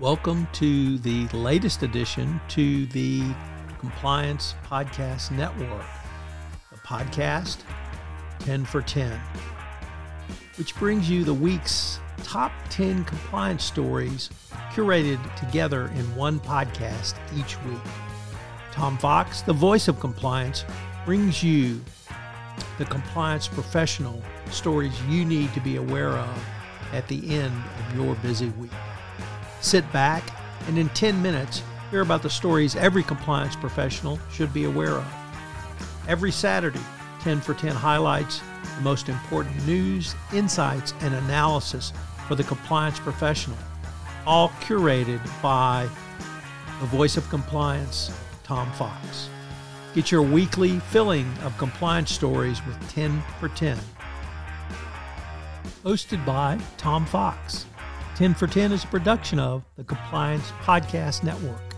Welcome to the latest addition to the Compliance Podcast Network, a podcast 10 for 10, which brings you the week's top 10 compliance stories curated together in one podcast each week. Tom Fox, the voice of compliance, brings you the compliance professional stories you need to be aware of at the end of your busy week. Sit back and in 10 minutes, hear about the stories every compliance professional should be aware of. Every Saturday, 10 for 10 highlights the most important news, insights, and analysis for the compliance professional, all curated by the voice of compliance, Tom Fox. Get your weekly filling of compliance stories with 10 for 10. Hosted by Tom Fox. 10 for 10 is a production of the Compliance Podcast Network.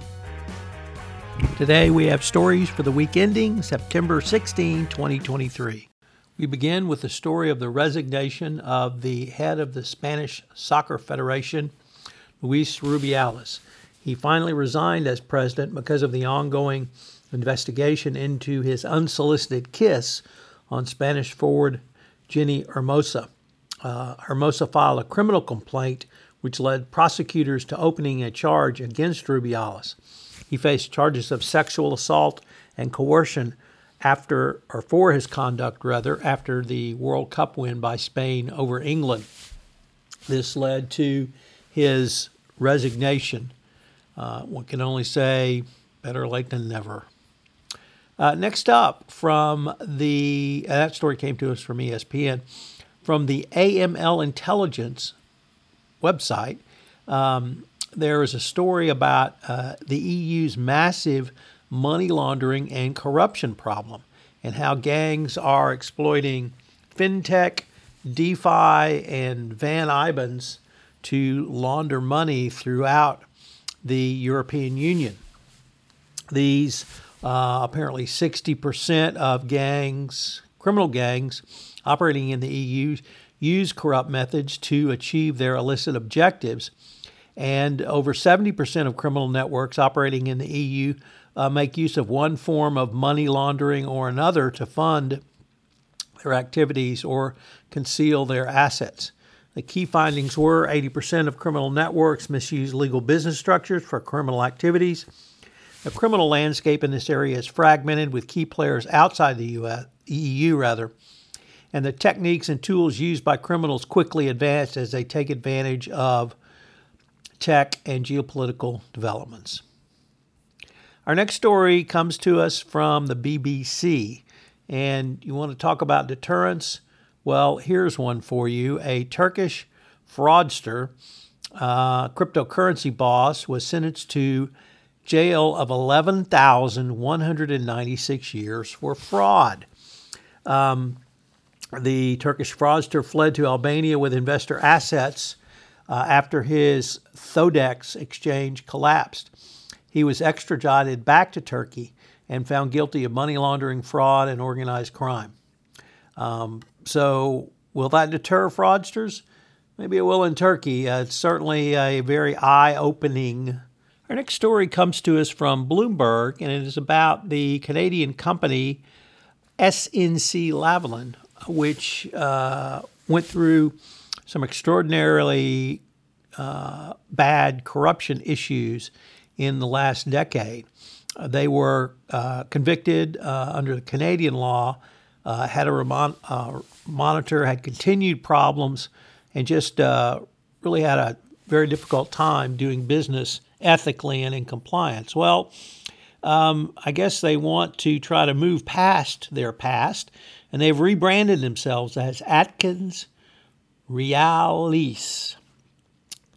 Today we have stories for the week ending September 16, 2023. We begin with the story of the resignation of the head of the Spanish Soccer Federation, Luis Rubiales. He finally resigned as president because of the ongoing investigation into his unsolicited kiss on Spanish forward Jenni Hermoso. Uh, Hermoso filed a criminal complaint which led prosecutors to opening a charge against Rubiales. He faced charges of sexual assault and coercion after or for his conduct rather after the World Cup win by Spain over England. This led to his resignation. Uh, one can only say better late than never. Uh, next up, from the uh, that story came to us from ESPN, from the AML Intelligence website, um, there is a story about uh, the EU's massive money laundering and corruption problem and how gangs are exploiting fintech, DeFi, and Van Ibens to launder money throughout the European Union. These uh, apparently 60% of gangs, criminal gangs operating in the EU, use corrupt methods to achieve their illicit objectives. And over 70% of criminal networks operating in the EU uh, make use of one form of money laundering or another to fund their activities or conceal their assets. The key findings were 80% of criminal networks misuse legal business structures for criminal activities. The criminal landscape in this area is fragmented with key players outside the US, EU rather, and the techniques and tools used by criminals quickly advance as they take advantage of tech and geopolitical developments. Our next story comes to us from the BBC, and you want to talk about deterrence? Well, here's one for you. A Turkish fraudster, uh, cryptocurrency boss, was sentenced to jail of 11,196 years for fraud. Um, the Turkish fraudster fled to Albania with investor assets uh, after his Thodex exchange collapsed. He was extradited back to Turkey and found guilty of money laundering, fraud, and organized crime. Um, so, will that deter fraudsters? Maybe it will in Turkey. Uh, it's certainly a very eye opening. Our next story comes to us from Bloomberg, and it is about the Canadian company SNC Lavalin, which uh, went through some extraordinarily uh, bad corruption issues in the last decade. Uh, they were uh, convicted uh, under the Canadian law, had a remon- monitor, had continued problems, and just really had a very difficult time doing business ethically and in compliance. Well, um, I guess they want to try to move past their past and they've rebranded themselves as Atkins Realis.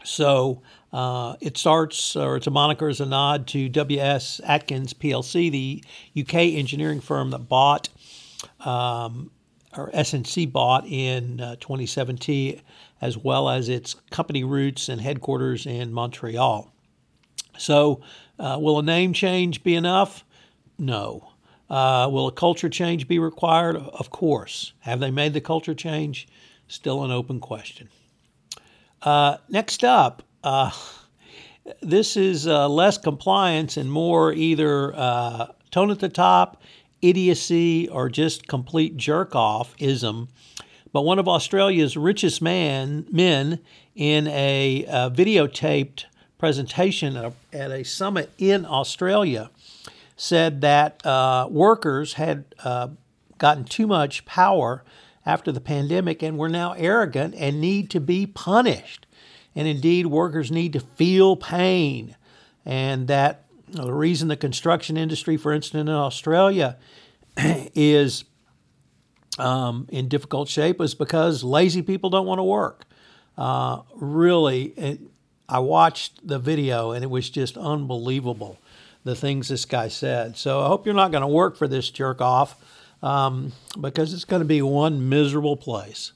So uh, it starts, or it's a moniker as a nod to W.S. Atkins PLC, the UK engineering firm that bought, um, or SNC bought in uh, 2017, as well as its company roots and headquarters in Montreal. So, uh, will a name change be enough? No. Uh, will a culture change be required? Of course. Have they made the culture change? Still an open question. Uh, next up, uh, this is uh, less compliance and more either uh, tone at the top, idiocy, or just complete jerk off ism. But one of Australia's richest man men in a uh, videotaped presentation at a, at a, summit in Australia said that uh, workers had uh, gotten too much power after the pandemic and were now arrogant and need to be punished. And indeed, workers need to feel pain. And that you know, the reason the construction industry, for instance, in Australia, is um, in difficult shape is because lazy people don't want to work. Uh, really, it, I watched the video and it was just unbelievable the things this guy said. So I hope you're not going to work for this jerk off um, because it's going to be one miserable place.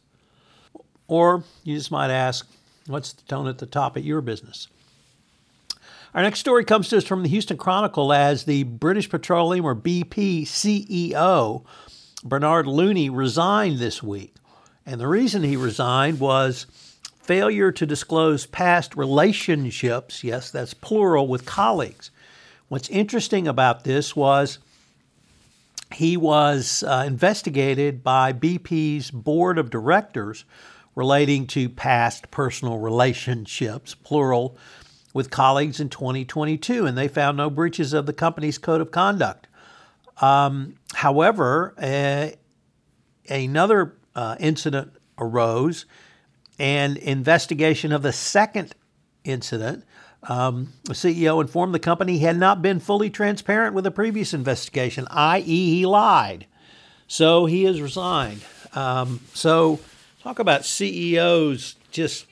Or you just might ask, what's the tone at the top of your business? Our next story comes to us from the Houston Chronicle as the British Petroleum or BP CEO, Bernard Looney, resigned this week. And the reason he resigned was failure to disclose past relationships, yes, that's plural, with colleagues. What's interesting about this was he was uh, investigated by BP's board of directors relating to past personal relationships, plural, with colleagues in 2022, and they found no breaches of the company's code of conduct. Um, however, a, another uh, incident arose, and investigation of the second incident um, the CEO informed the company he had not been fully transparent with a previous investigation, i.e., he lied. So he has resigned. Um, so, talk about CEOs just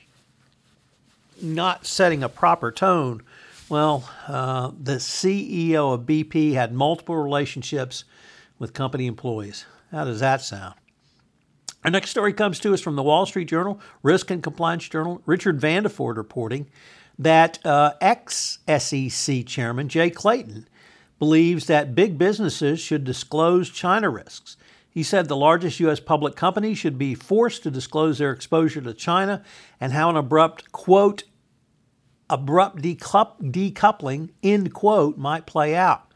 not setting a proper tone. Well, uh, the CEO of BP had multiple relationships with company employees. How does that sound? Our next story comes to us from the Wall Street Journal, Risk and Compliance Journal. Richard Vanderford reporting that uh, ex SEC Chairman Jay Clayton believes that big businesses should disclose China risks. He said the largest U.S. public companies should be forced to disclose their exposure to China and how an abrupt, quote, abrupt decoupling, end quote, might play out.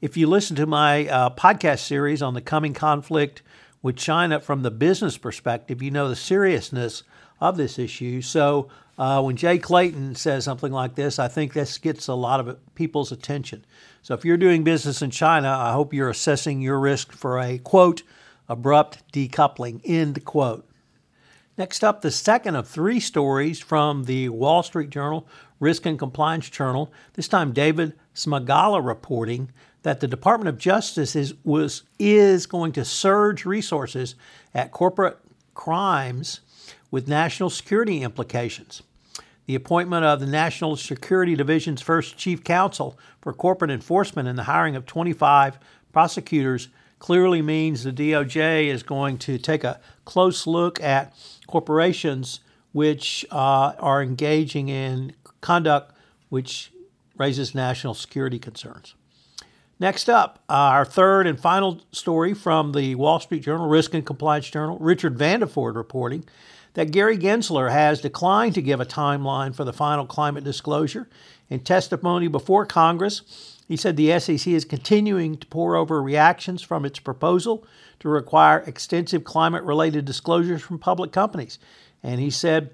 If you listen to my uh, podcast series on the coming conflict with China from the business perspective, you know the seriousness of this issue. So uh, when Jay Clayton says something like this, I think this gets a lot of people's attention. So if you're doing business in China, I hope you're assessing your risk for a quote, abrupt decoupling, end quote. Next up, the second of three stories from the Wall Street Journal, Risk and Compliance Journal. This time, David Smagalla reporting that the Department of Justice is, was, is going to surge resources at corporate crimes with national security implications. The appointment of the National Security Division's first chief counsel for corporate enforcement and the hiring of 25 prosecutors clearly means the DOJ is going to take a close look at corporations which uh, are engaging in conduct which raises national security concerns. Next up, our third and final story from the Wall Street Journal, Risk and Compliance Journal, Richard Vanderford reporting that Gary Gensler has declined to give a timeline for the final climate disclosure. In testimony before Congress, he said the SEC is continuing to pour over reactions from its proposal to require extensive climate related disclosures from public companies. And he said,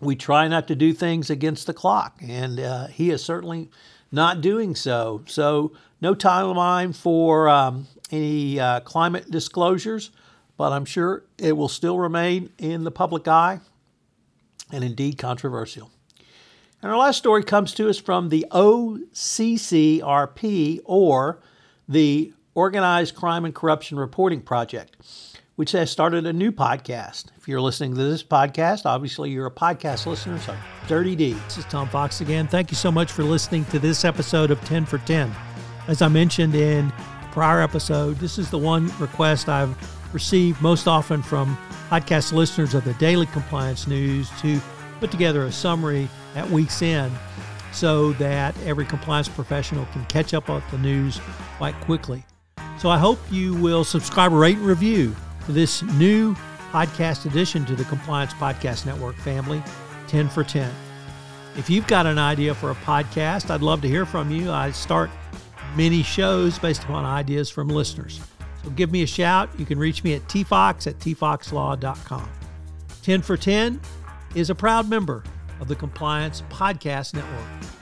We try not to do things against the clock. And uh, he is certainly not doing so. So, no timeline for um, any uh, climate disclosures but I'm sure it will still remain in the public eye and indeed controversial. And our last story comes to us from the OCCRP, or the Organized Crime and Corruption Reporting Project, which has started a new podcast. If you're listening to this podcast, obviously you're a podcast listener, so Dirty D. This is Tom Fox again. Thank you so much for listening to this episode of 10 for 10. As I mentioned in prior episode, this is the one request I've received most often from podcast listeners of the daily compliance news to put together a summary at week's end so that every compliance professional can catch up on the news quite quickly. So I hope you will subscribe, rate, and review this new podcast addition to the Compliance Podcast Network family, 10 for 10. If you've got an idea for a podcast, I'd love to hear from you. I start many shows based upon ideas from listeners. Give me a shout. You can reach me at tfox at tfoxlaw.com. 10 for 10 is a proud member of the Compliance Podcast Network.